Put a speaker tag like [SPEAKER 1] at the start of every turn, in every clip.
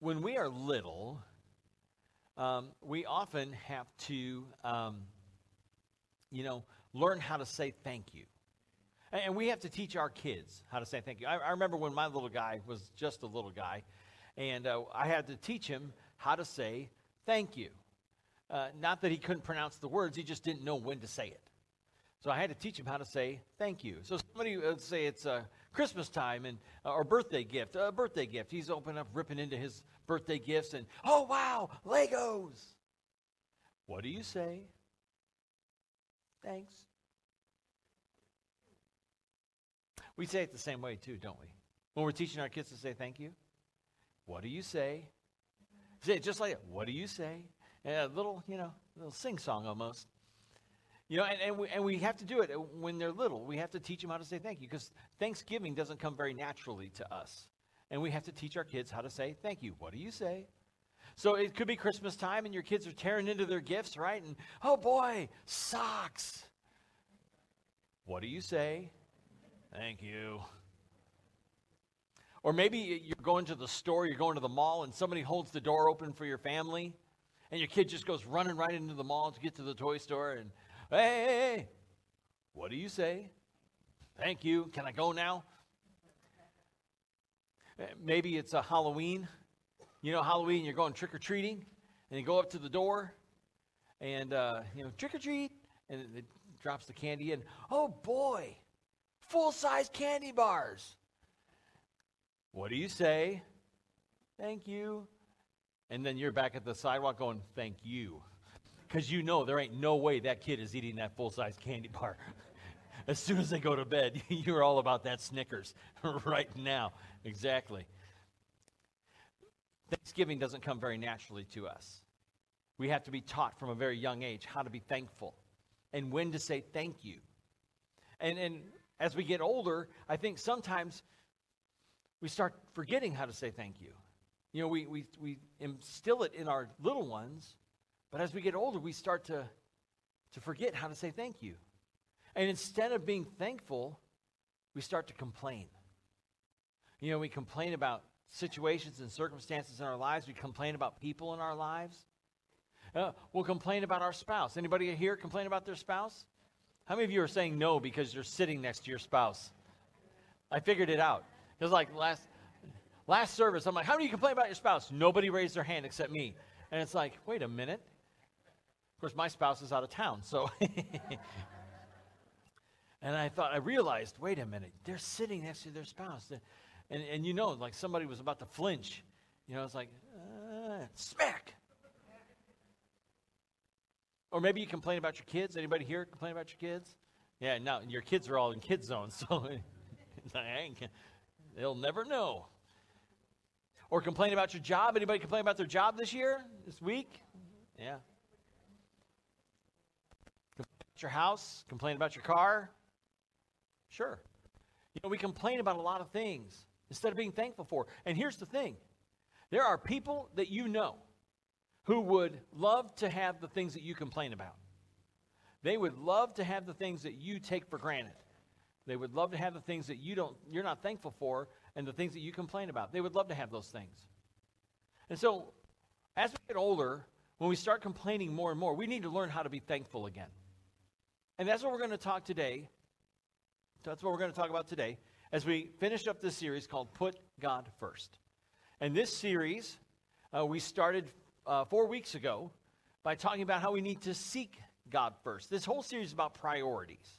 [SPEAKER 1] when we are little, um, we often have to, um, you know, learn how to say thank you. And, we have to teach our kids how to say thank you. I, I remember when my little guy was just a little guy, and uh, I had to teach him how to say thank you. Uh, not that he couldn't pronounce the words, he just didn't know when to say it. So I had to teach him how to say thank you. So somebody would say it's uh, Christmas time and uh, or birthday gift, a birthday gift. He's open up, ripping into his birthday gifts, and oh wow, Legos. What do you say? Thanks. We say it the same way too, don't we? When we're teaching our kids to say thank you, what do you say? Say it just like What do you say? a little, you know, little sing song almost. You know, and, and, we, and we have to do it when they're little. We have to teach them how to say thank you because Thanksgiving doesn't come very naturally to us. And we have to teach our kids how to say thank you. What do you say? So it could be Christmas time and your kids are tearing into their gifts, right? And oh boy, socks. What do you say? Thank you. Or maybe you're going to the store, you're going to the mall, and somebody holds the door open for your family, and your kid just goes running right into the mall to get to the toy store, and hey, hey, hey what do you say? Thank you. Can I go now? Eh, maybe it's a Halloween. You know, Halloween, you're going trick or treating, and you go up to the door, and, uh, you know, trick or treat, and it drops the candy in. Oh boy, full size candy bars. What do you say? Thank you. And then you're back at the sidewalk going, Thank you. Because you know there ain't no way that kid is eating that full size candy bar. as soon as they go to bed, you're all about that Snickers right now. Exactly. Thanksgiving doesn't come very naturally to us. We have to be taught from a very young age how to be thankful and when to say thank you. And, and as we get older, I think sometimes we start forgetting how to say thank you. You know, we, we, we instill it in our little ones, but as we get older, we start to, to forget how to say thank you. And instead of being thankful, we start to complain. You know, we complain about situations and circumstances in our lives. We complain about people in our lives. Uh, we'll complain about our spouse. Anybody here complain about their spouse? How many of you are saying no because you're sitting next to your spouse? I figured it out. It was like last last service, I'm like, how do you complain about your spouse? Nobody raised their hand except me. And it's like, wait a minute. Of course, my spouse is out of town, so. and I thought, I realized, wait a minute, they're sitting next to their spouse. And, and you know, like somebody was about to flinch. You know, it's like, uh, smack. Or maybe you complain about your kids. Anybody here complain about your kids? Yeah, now your kids are all in kid zones, so they'll never know. Or complain about your job. Anybody complain about their job this year, this week? Yeah. Your house, complain about your car. Sure. You know, we complain about a lot of things instead of being thankful for. And here's the thing there are people that you know who would love to have the things that you complain about. They would love to have the things that you take for granted. They would love to have the things that you don't you're not thankful for and the things that you complain about. They would love to have those things. And so as we get older, when we start complaining more and more, we need to learn how to be thankful again. And that's what we're going to talk today. That's what we're going to talk about today as we finish up this series called Put God First. And this series, uh, we started uh, four weeks ago by talking about how we need to seek God first. This whole series is about priorities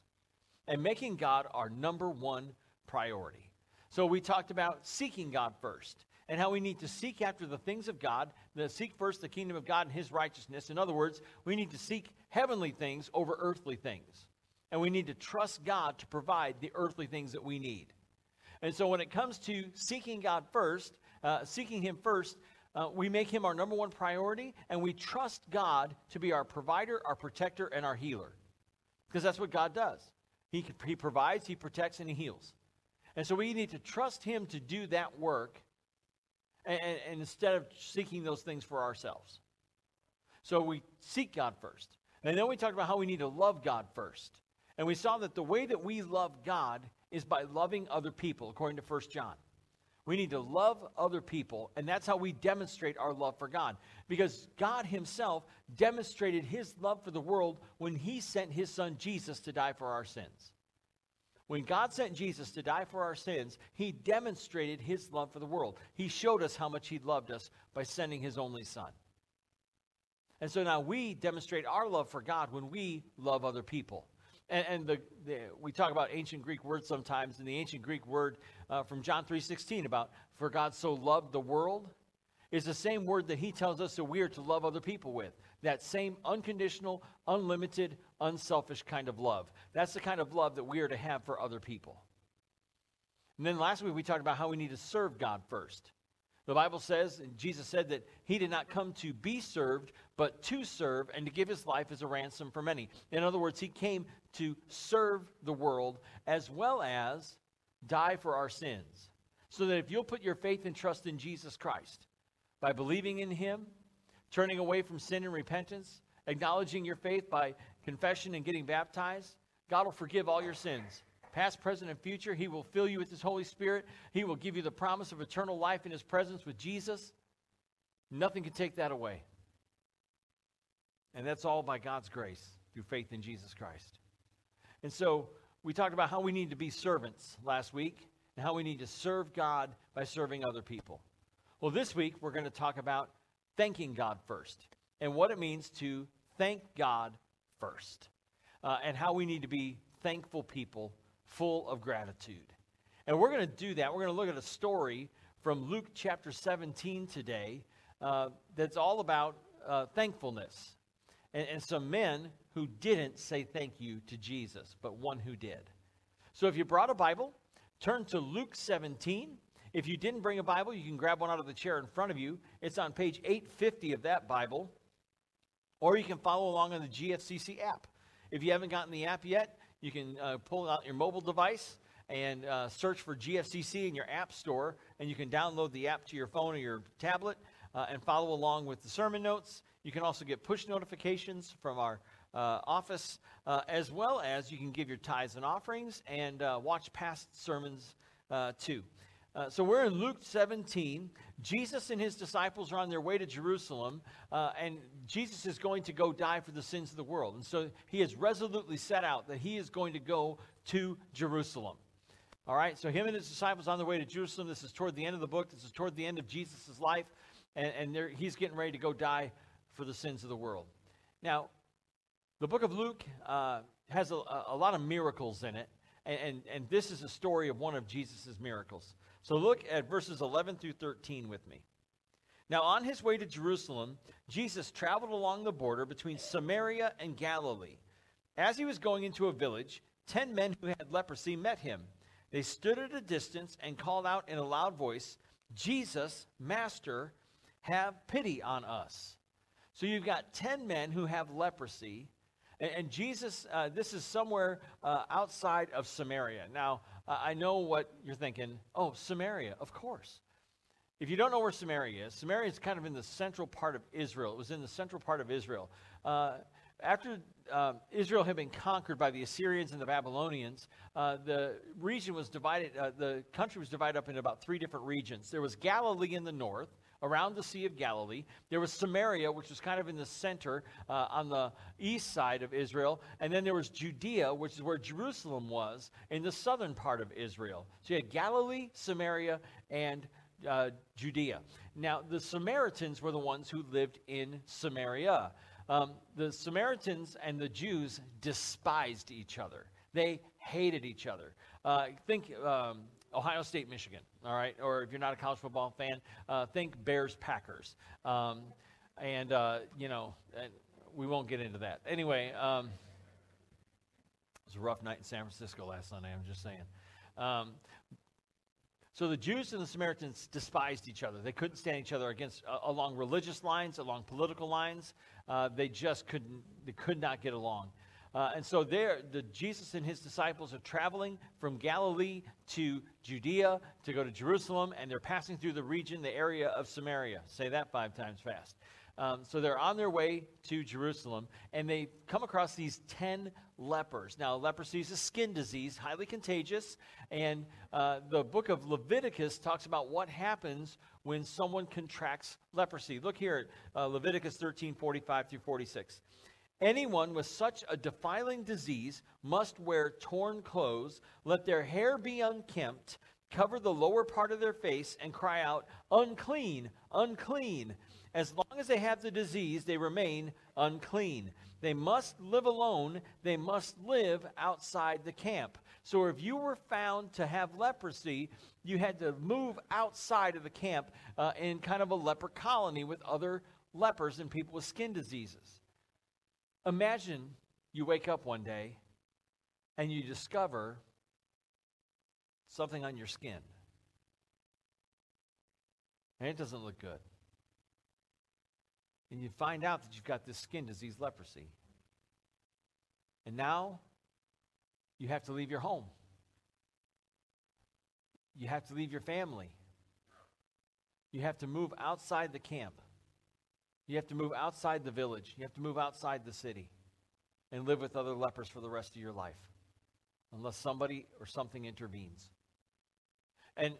[SPEAKER 1] and making God our number one priority. So we talked about seeking God first and how we need to seek after the things of God, to seek first the kingdom of God and his righteousness. In other words, we need to seek heavenly things over earthly things. And we need to trust God to provide the earthly things that we need. And so when it comes to seeking God first, uh, seeking him first, uh, we make him our number one priority, and we trust God to be our provider, our protector, and our healer. Because that's what God does. He, he provides, He protects, and He heals. And so we need to trust Him to do that work and, and, instead of seeking those things for ourselves. So we seek God first. And then we talked about how we need to love God first. And we saw that the way that we love God is by loving other people, according to 1 John. We need to love other people, and that's how we demonstrate our love for God. Because God Himself demonstrated His love for the world when He sent His Son Jesus to die for our sins. When God sent Jesus to die for our sins, He demonstrated His love for the world. He showed us how much He loved us by sending His only Son. And so now we demonstrate our love for God when we love other people. And, and the, the, we talk about ancient Greek words sometimes, and the ancient Greek word uh, from John 3.16 about, for God so loved the world, is the same word that he tells us that we are to love other people with. That same unconditional, unlimited, unselfish kind of love. That's the kind of love that we are to have for other people. And then last week we talked about how we need to serve God first. The Bible says, and Jesus said that he did not come to be served, but to serve and to give his life as a ransom for many. In other words, he came to serve the world as well as die for our sins. So that if you'll put your faith and trust in Jesus Christ by believing in him, turning away from sin and repentance, acknowledging your faith by confession and getting baptized, God will forgive all your sins past, present, and future. He will fill you with His Holy Spirit. He will give you the promise of eternal life in His presence with Jesus. Nothing can take that away. And that's all by God's grace through faith in Jesus Christ. And so we talked about how we need to be servants last week and how we need to serve God by serving other people. Well, this week we're going to talk about thanking God first and what it means to thank God first uh, and how we need to be thankful people full of gratitude. And we're going to do that. We're going to look at a story from Luke chapter 17 today uh, that's all about uh, thankfulness and, and some men who didn't say thank you to Jesus, but one who did. So if you brought a Bible, turn to Luke 17. If you didn't bring a Bible, you can grab one out of the chair in front of you. It's on page 850 of that Bible. Or you can follow along on the GFCC app. If you haven't gotten the app yet, you can uh, pull out your mobile device and uh, search for GFCC in your app store, and you can download the app to your phone or your tablet uh, and follow along with the sermon notes. You can also get push notifications from our uh, office, uh, as well as you can give your tithes and offerings and uh, watch past sermons too. Uh, so we're in Luke 17. Jesus and his disciples are on their way to Jerusalem, uh, and Jesus is going to go die for the sins of the world. And so he has resolutely set out that he is going to go to Jerusalem. All right, so him and his disciples on their way to Jerusalem. This is toward the end of the book. This is toward the end of Jesus' life, and, and he's getting ready to go die for the sins of the world. Now, the book of Luke uh, has a, a, lot of miracles in it, and, and, and this is a story of one of Jesus' miracles. So look at verses 11 through 13 with me. Now, on his way to Jerusalem, Jesus traveled along the border between Samaria and Galilee. As he was going into a village, ten men who had leprosy met him. They stood at a distance and called out in a loud voice, Jesus, Master, have pity on us. So you've got ten men who have leprosy, and, Jesus, uh, this is somewhere uh, outside of Samaria. Now, I know what you're thinking. Oh, Samaria, of course. If you don't know where Samaria is, Samaria is kind of in the central part of Israel. It was in the central part of Israel. Uh, after uh, Israel had been conquered by the Assyrians and the Babylonians, uh, the region was divided, uh, the country was divided up into about three different regions. There was Galilee in the north, around the Sea of Galilee. There was Samaria, which was kind of in the center uh, on the east side of Israel. And then there was Judea, which is where Jerusalem was, in the southern part of Israel. So you had Galilee, Samaria, and uh, Judea. Now, the Samaritans were the ones who lived in Samaria. Um, the Samaritans and the Jews despised each other. They hated each other. Uh, think um, Ohio State, Michigan, all right? Or if you're not a college football fan, uh, think Bears, Packers. Um, and, uh, you know, we won't get into that. Anyway, um, it was a rough night in San Francisco last Sunday, I'm just saying. Um, so the Jews and the Samaritans despised each other. They couldn't stand each other against uh, along religious lines, along political lines. Uh, they just couldn't. They could not get along. Uh, and so there, the, Jesus and his disciples are traveling from Galilee to Judea to go to Jerusalem, and they're passing through the region, the area of Samaria. Say that five times fast. Um, so they're on their way to Jerusalem, and they come across these 10 lepers. Now, leprosy is a skin disease, highly contagious, and uh, the book of Leviticus talks about what happens when someone contracts leprosy. Look here at uh, Leviticus 13 45 through 46. Anyone with such a defiling disease must wear torn clothes, let their hair be unkempt, cover the lower part of their face, and cry out, Unclean, unclean. As long as they have the disease, they remain unclean. They must live alone, they must live outside the camp. So if you were found to have leprosy, you had to move outside of the camp uh, in kind of a leper colony with other lepers and people with skin diseases. Imagine you wake up one day and you discover something on your skin. And it doesn't look good. And you find out that you've got this skin disease, leprosy. And now you have to leave your home. You have to leave your family. You have to move outside the camp. You have to move outside the village. You have to move outside the city and live with other lepers for the rest of your life unless somebody or something intervenes. And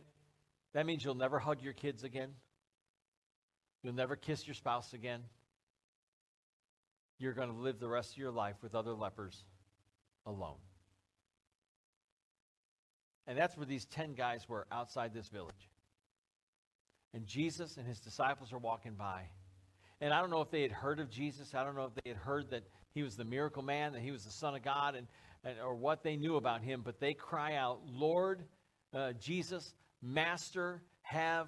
[SPEAKER 1] that means you'll never hug your kids again. You'll never kiss your spouse again. You're going to live the rest of your life with other lepers alone. And that's where these 10 guys were outside this village. And Jesus and his disciples are walking by. And I don't know if they had heard of Jesus. I don't know if they had heard that he was the miracle man, that he was the Son of God, and, and or what they knew about him. But they cry out, Lord uh, Jesus, Master, have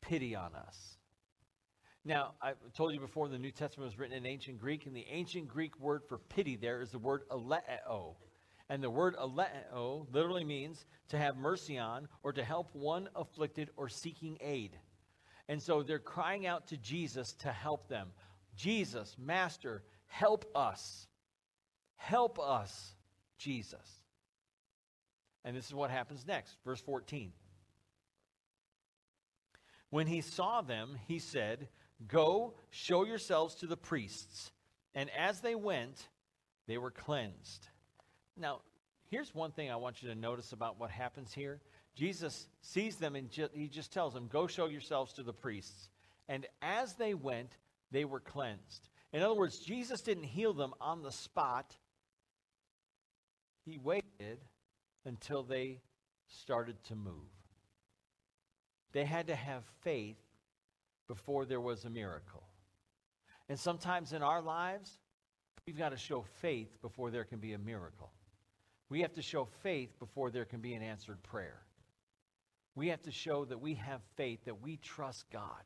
[SPEAKER 1] pity on us. Now, I told you before the New Testament was written in ancient Greek, and the ancient Greek word for pity there is the word aleo. And the word aleo literally means to have mercy on or to help one afflicted or seeking aid. And so they're crying out to Jesus to help them. Jesus, Master, help us. Help us, Jesus. And this is what happens next. Verse 14. When he saw them, he said, Go, show yourselves to the priests. And as they went, they were cleansed. Now, here's one thing I want you to notice about what happens here. Jesus sees them and ju- he just tells them, Go show yourselves to the priests. And as they went, they were cleansed. In other words, Jesus didn't heal them on the spot, he waited until they started to move. They had to have faith before there was a miracle. And sometimes in our lives, we've got to show faith before there can be a miracle. We have to show faith before there can be an answered prayer. We have to show that we have faith, that we trust God.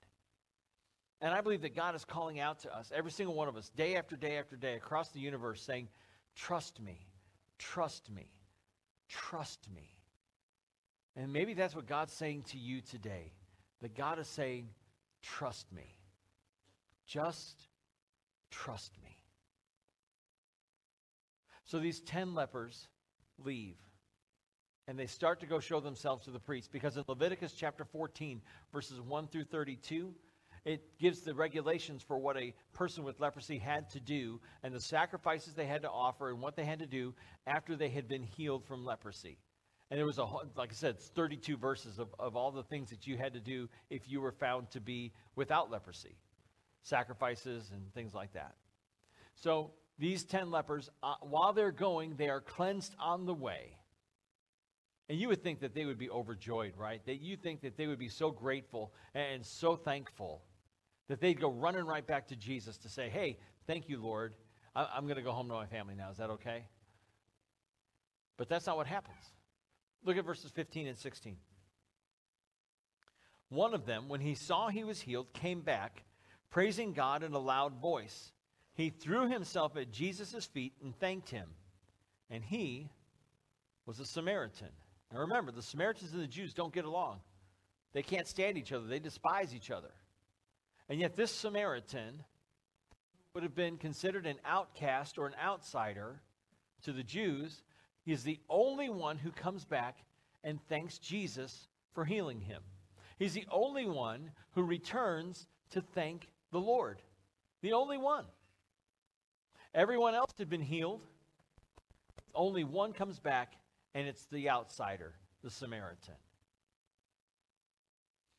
[SPEAKER 1] And I believe that God is calling out to us, every single one of us, day after day after day, across the universe, saying, Trust me, trust me, trust me. And maybe that's what God's saying to you today. That God is saying, Trust me. Just trust me. So these 10 lepers leave and they start to go show themselves to the priest because in Leviticus chapter 14, verses 1 through 32, it gives the regulations for what a person with leprosy had to do and the sacrifices they had to offer and what they had to do after they had been healed from leprosy. And there was a, like I said, 32 verses of, of all the things that you had to do if you were found to be without leprosy, sacrifices and things like that. So these 10 lepers, uh, while they're going, they are cleansed on the way. And you would think that they would be overjoyed, right? That you think that they would be so grateful and so thankful that they'd go running right back to Jesus to say, Hey, thank you, Lord. I'm going to go home to my family now. Is that okay? But that's not what happens. Look at verses 15 and 16. One of them, when he saw he was healed, came back, praising God in a loud voice. He threw himself at Jesus' feet and thanked him. And he was a Samaritan. Now remember, the Samaritans and the Jews don't get along. They can't stand each other, they despise each other. And yet, this Samaritan would have been considered an outcast or an outsider to the Jews. He is the only one who comes back and thanks Jesus for healing him. He's the only one who returns to thank the Lord. The only one. Everyone else had been healed. Only one comes back, and it's the outsider, the Samaritan.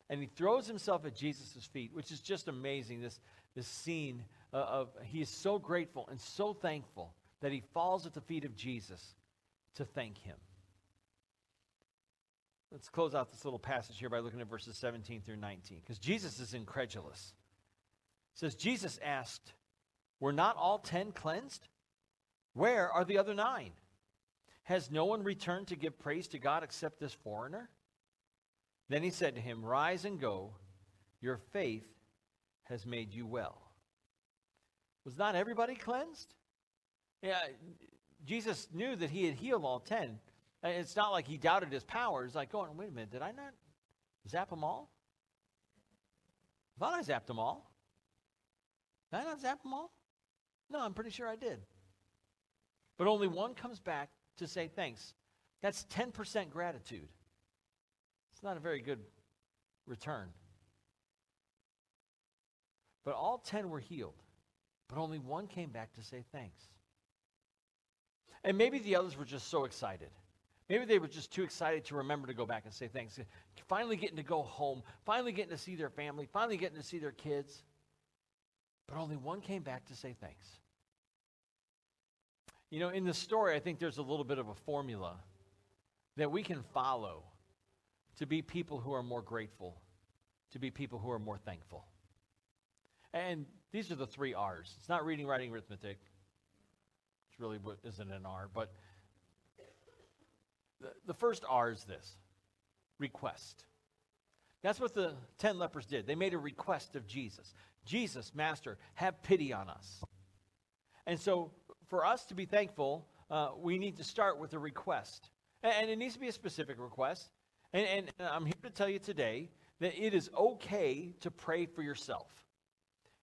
[SPEAKER 1] And he throws himself at Jesus' feet, which is just amazing. This, this scene uh, of he is so grateful and so thankful that he falls at the feet of Jesus to thank him. Let's close out this little passage here by looking at verses 17 through 19, because Jesus is incredulous. It says, Jesus asked, Were not all ten cleansed? Where are the other nine? Has no one returned to give praise to God except this foreigner? Then he said to him, Rise and go. Your faith has made you well. Was not everybody cleansed? Yeah, Jesus knew that he had healed all ten. Uh, it's not like he doubted his power. It's like, going, wait a minute, did I not zap them all? I thought I zapped them all. Did I not zap them all? No, I'm pretty sure I did. But only one comes back to say thanks. That's 10% gratitude. It's not a very good return. But all 10 were healed, but only one came back to say thanks. And maybe the others were just so excited. Maybe they were just too excited to remember to go back and say thanks. Finally getting to go home, finally getting to see their family, finally getting to see their kids. But only one came back to say thanks. You know, in the story, I think there's a little bit of a formula that we can follow to be people who are more grateful, to be people who are more thankful. And these are the three R's. It's not reading, writing, arithmetic. It's really what isn't an R, but the, the first R is this request. That's what the 10 lepers did. They made a request of Jesus Jesus, Master, have pity on us. And so, for us to be thankful, uh, we need to start with a request. And, and it needs to be a specific request. And, and I'm here to tell you today that it is okay to pray for yourself.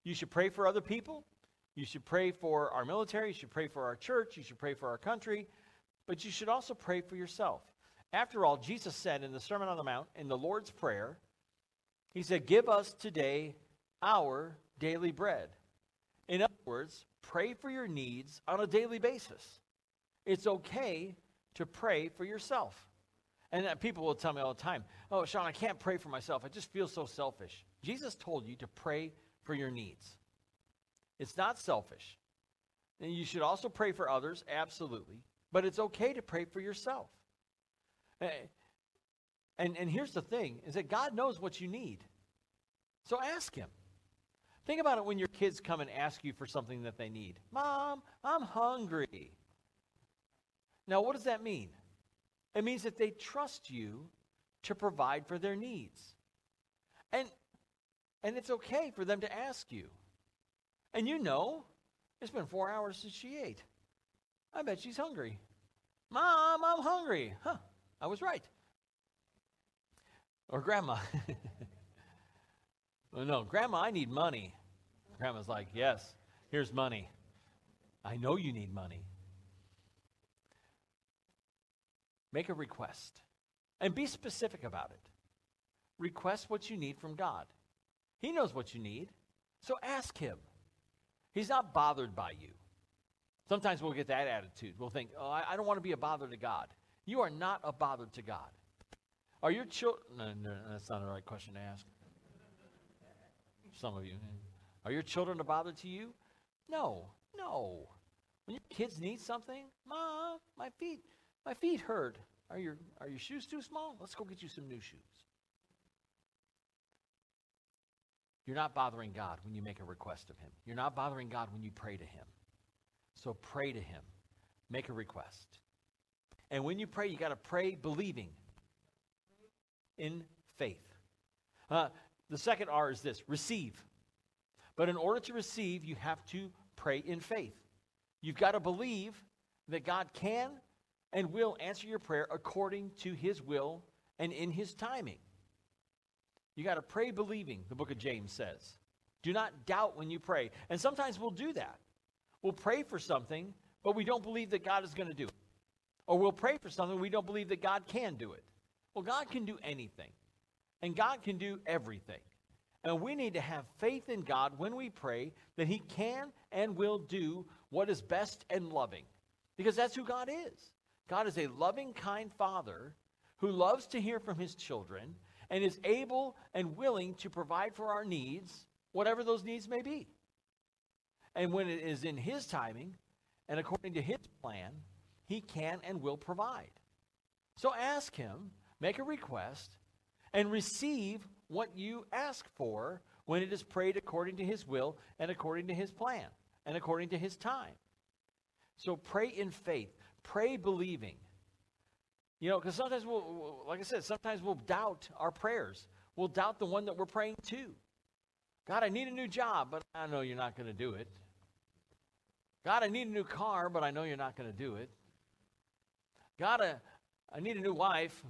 [SPEAKER 1] You should pray for other people. You should pray for our military. You should pray for our church. You should pray for our country. But you should also pray for yourself. After all, Jesus said in the Sermon on the Mount, in the Lord's Prayer, He said, Give us today our daily bread. Words, pray for your needs on a daily basis. It's okay to pray for yourself. And people will tell me all the time, oh, Sean, I can't pray for myself. I just feel so selfish. Jesus told you to pray for your needs. It's not selfish. And you should also pray for others, absolutely. But it's okay to pray for yourself. Eh, and, and here's the thing is that God knows what you need. So ask him. Think about it when your kids come and ask you for something that they need. Mom, I'm hungry. Now, what does that mean? It means that they trust you to provide for their needs. And, and it's okay for them to ask you. And you know, it's been four hours since she ate. I bet she's hungry. Mom, I'm hungry. Huh, I was right. Or grandma. well, oh, no, grandma, I need money. Grandma's like, yes, here's money. I know you need money. Make a request and be specific about it. Request what you need from God. He knows what you need, so ask Him. He's not bothered by you. Sometimes we'll get that attitude. We'll think, oh, I, don't want to be a bother to God. You are not a bother to God. Are your children, no, no, that's not the right question to ask. Some of you. Are your children a bother to you? No, no. When your kids need something, Mom, my feet, my feet hurt. Are your, are your shoes too small? Let's go get you some new shoes. You're not bothering God when you make a request of Him. You're not bothering God when you pray to Him. So pray to Him. Make a request. And when you pray, you got to pray believing in faith. Uh, the second R is this receive. But in order to receive, you have to pray in faith. You've got to believe that God can and will answer your prayer according to his will and in his timing. You got to pray believing, the book of James says. Do not doubt when you pray. And sometimes we'll do that. We'll pray for something, but we don't believe that God is going to do it. Or we'll pray for something, we don't believe that God can do it. Well, God can do anything, and God can do everything. And we need to have faith in God when we pray that He can and will do what is best and loving. Because that's who God is. God is a loving, kind Father who loves to hear from His children and is able and willing to provide for our needs, whatever those needs may be. And when it is in His timing and according to His plan, He can and will provide. So ask Him, make a request, and receive what you ask for when it is prayed according to His will and according to His plan and according to His time. So pray in faith, pray believing. You know, because sometimes we'll, like I said, sometimes we'll doubt our prayers. We'll doubt the one that we're praying to. God, I need a new job, but I know you're not going to do it. God, I need a new car, but I know you're not going to do it. God, I, I need a new wife.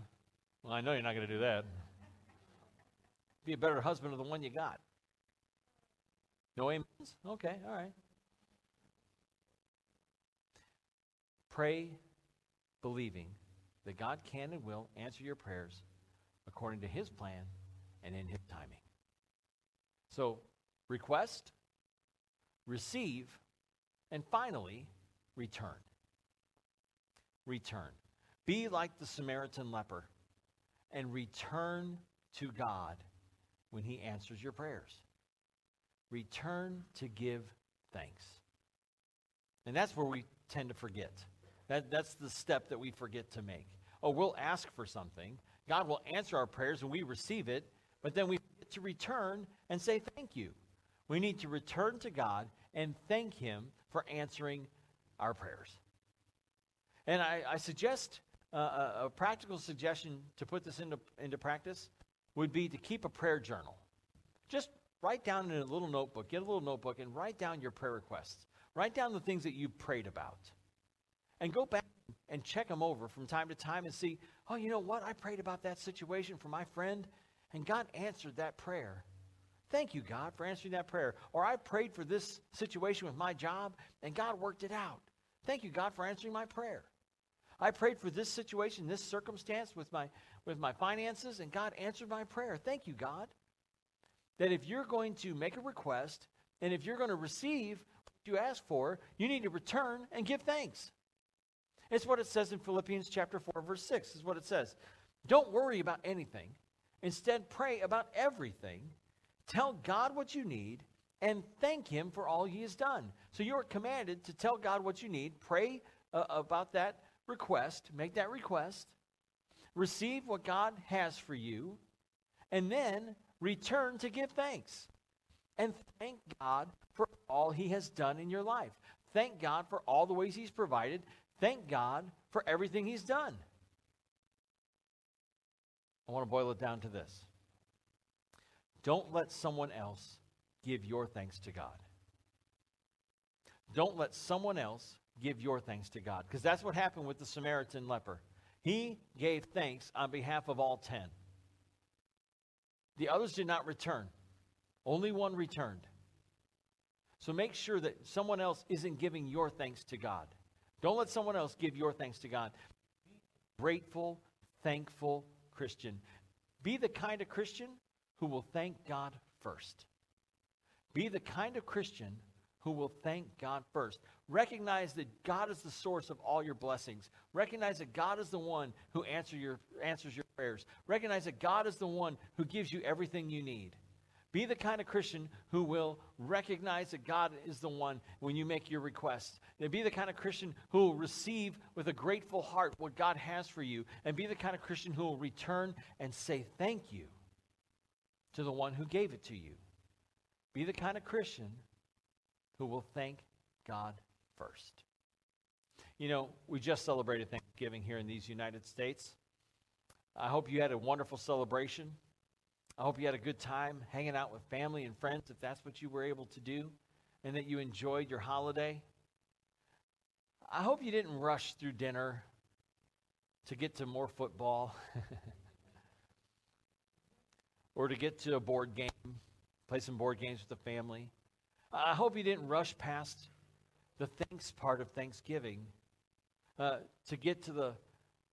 [SPEAKER 1] Well, I know you're not going to do that. Be a better husband of the one you got. No amens? Okay, all right. Pray believing that God can and will answer your prayers according to his plan and in his timing. So, request, receive, and finally, return. Return. Be like the Samaritan leper and return to God when he answers your prayers. Return to give thanks. And that's where we tend to forget. That, that's the step that we forget to make. Oh, we'll ask for something. God will answer our prayers and we receive it, but then we get to return and say thank you. We need to return to God and thank Him for answering our prayers. And I, I suggest uh, a, a practical suggestion to put this into, into practice would be to keep a prayer journal. Just write down in a little notebook, get a little notebook, and write down your prayer requests. Write down the things that you prayed about. And go back and check them over from time to time and see, oh, you know what? I prayed about that situation for my friend, and God answered that prayer. Thank you, God, for answering that prayer. Or I prayed for this situation with my job, and God worked it out. Thank you, God, for answering my prayer. I prayed for this situation, this circumstance with my, with my finances, and God answered my prayer. Thank you, God. That if you're going to make a request, and if you're going to receive what you ask for, you need to return and give thanks. It's what it says in Philippians chapter 4, verse 6. Is what it says. Don't worry about anything. Instead, pray about everything. Tell God what you need and thank Him for all He has done. So you are commanded to tell God what you need, pray uh, about that request, make that request, receive what God has for you, and then return to give thanks. And thank God for all He has done in your life. Thank God for all the ways He's provided. Thank God for everything He's done. I want to boil it down to this don't let someone else give your thanks to God. Don't let someone else give your thanks to God. Because that's what happened with the Samaritan leper. He gave thanks on behalf of all ten. The others did not return, only one returned. So make sure that someone else isn't giving your thanks to God. Don't let someone else give your thanks to God. Grateful, thankful Christian. Be the kind of Christian who will thank God first. Be the kind of Christian who will thank God first. Recognize that God is the source of all your blessings. Recognize that God is the one who answer your, answers your prayers. Recognize that God is the one who gives you everything you need. Be the kind of Christian who will recognize that God is the one when you make your requests. And be the kind of Christian who will receive with a grateful heart what God has for you. And be the kind of Christian who will return and say thank you to the one who gave it to you. Be the kind of Christian who will thank God first. You know, we just celebrated Thanksgiving here in these United States. I hope you had a wonderful celebration. I hope you had a good time hanging out with family and friends, if that's what you were able to do, and that you enjoyed your holiday. I hope you didn't rush through dinner to get to more football or to get to a board game, play some board games with the family. I hope you didn't rush past the thanks part of Thanksgiving uh, to get to the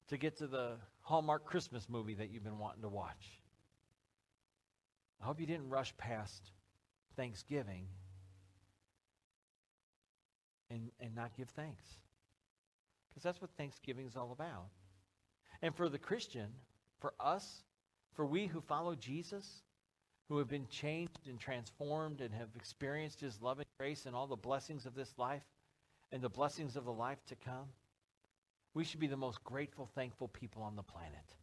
[SPEAKER 1] to get to the Hallmark Christmas movie that you've been wanting to watch. I hope you didn't rush past Thanksgiving and, and not give thanks. Because that's what Thanksgiving is all about. And for the Christian, for us, for we who follow Jesus, who have been changed and transformed and have experienced his love and grace and all the blessings of this life and the blessings of the life to come, we should be the most grateful, thankful people on the planet.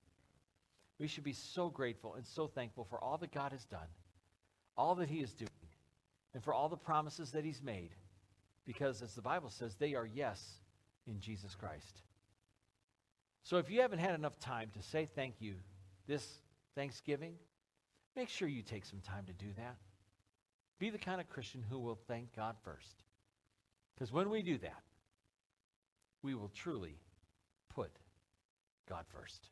[SPEAKER 1] We should be so grateful and so thankful for all that God has done, all that he is doing, and for all the promises that he's made. Because, as the Bible says, they are yes in Jesus Christ. So, if you haven't had enough time to say thank you this Thanksgiving, make sure you take some time to do that. Be the kind of Christian who will thank God first. Because when we do that, we will truly put God first.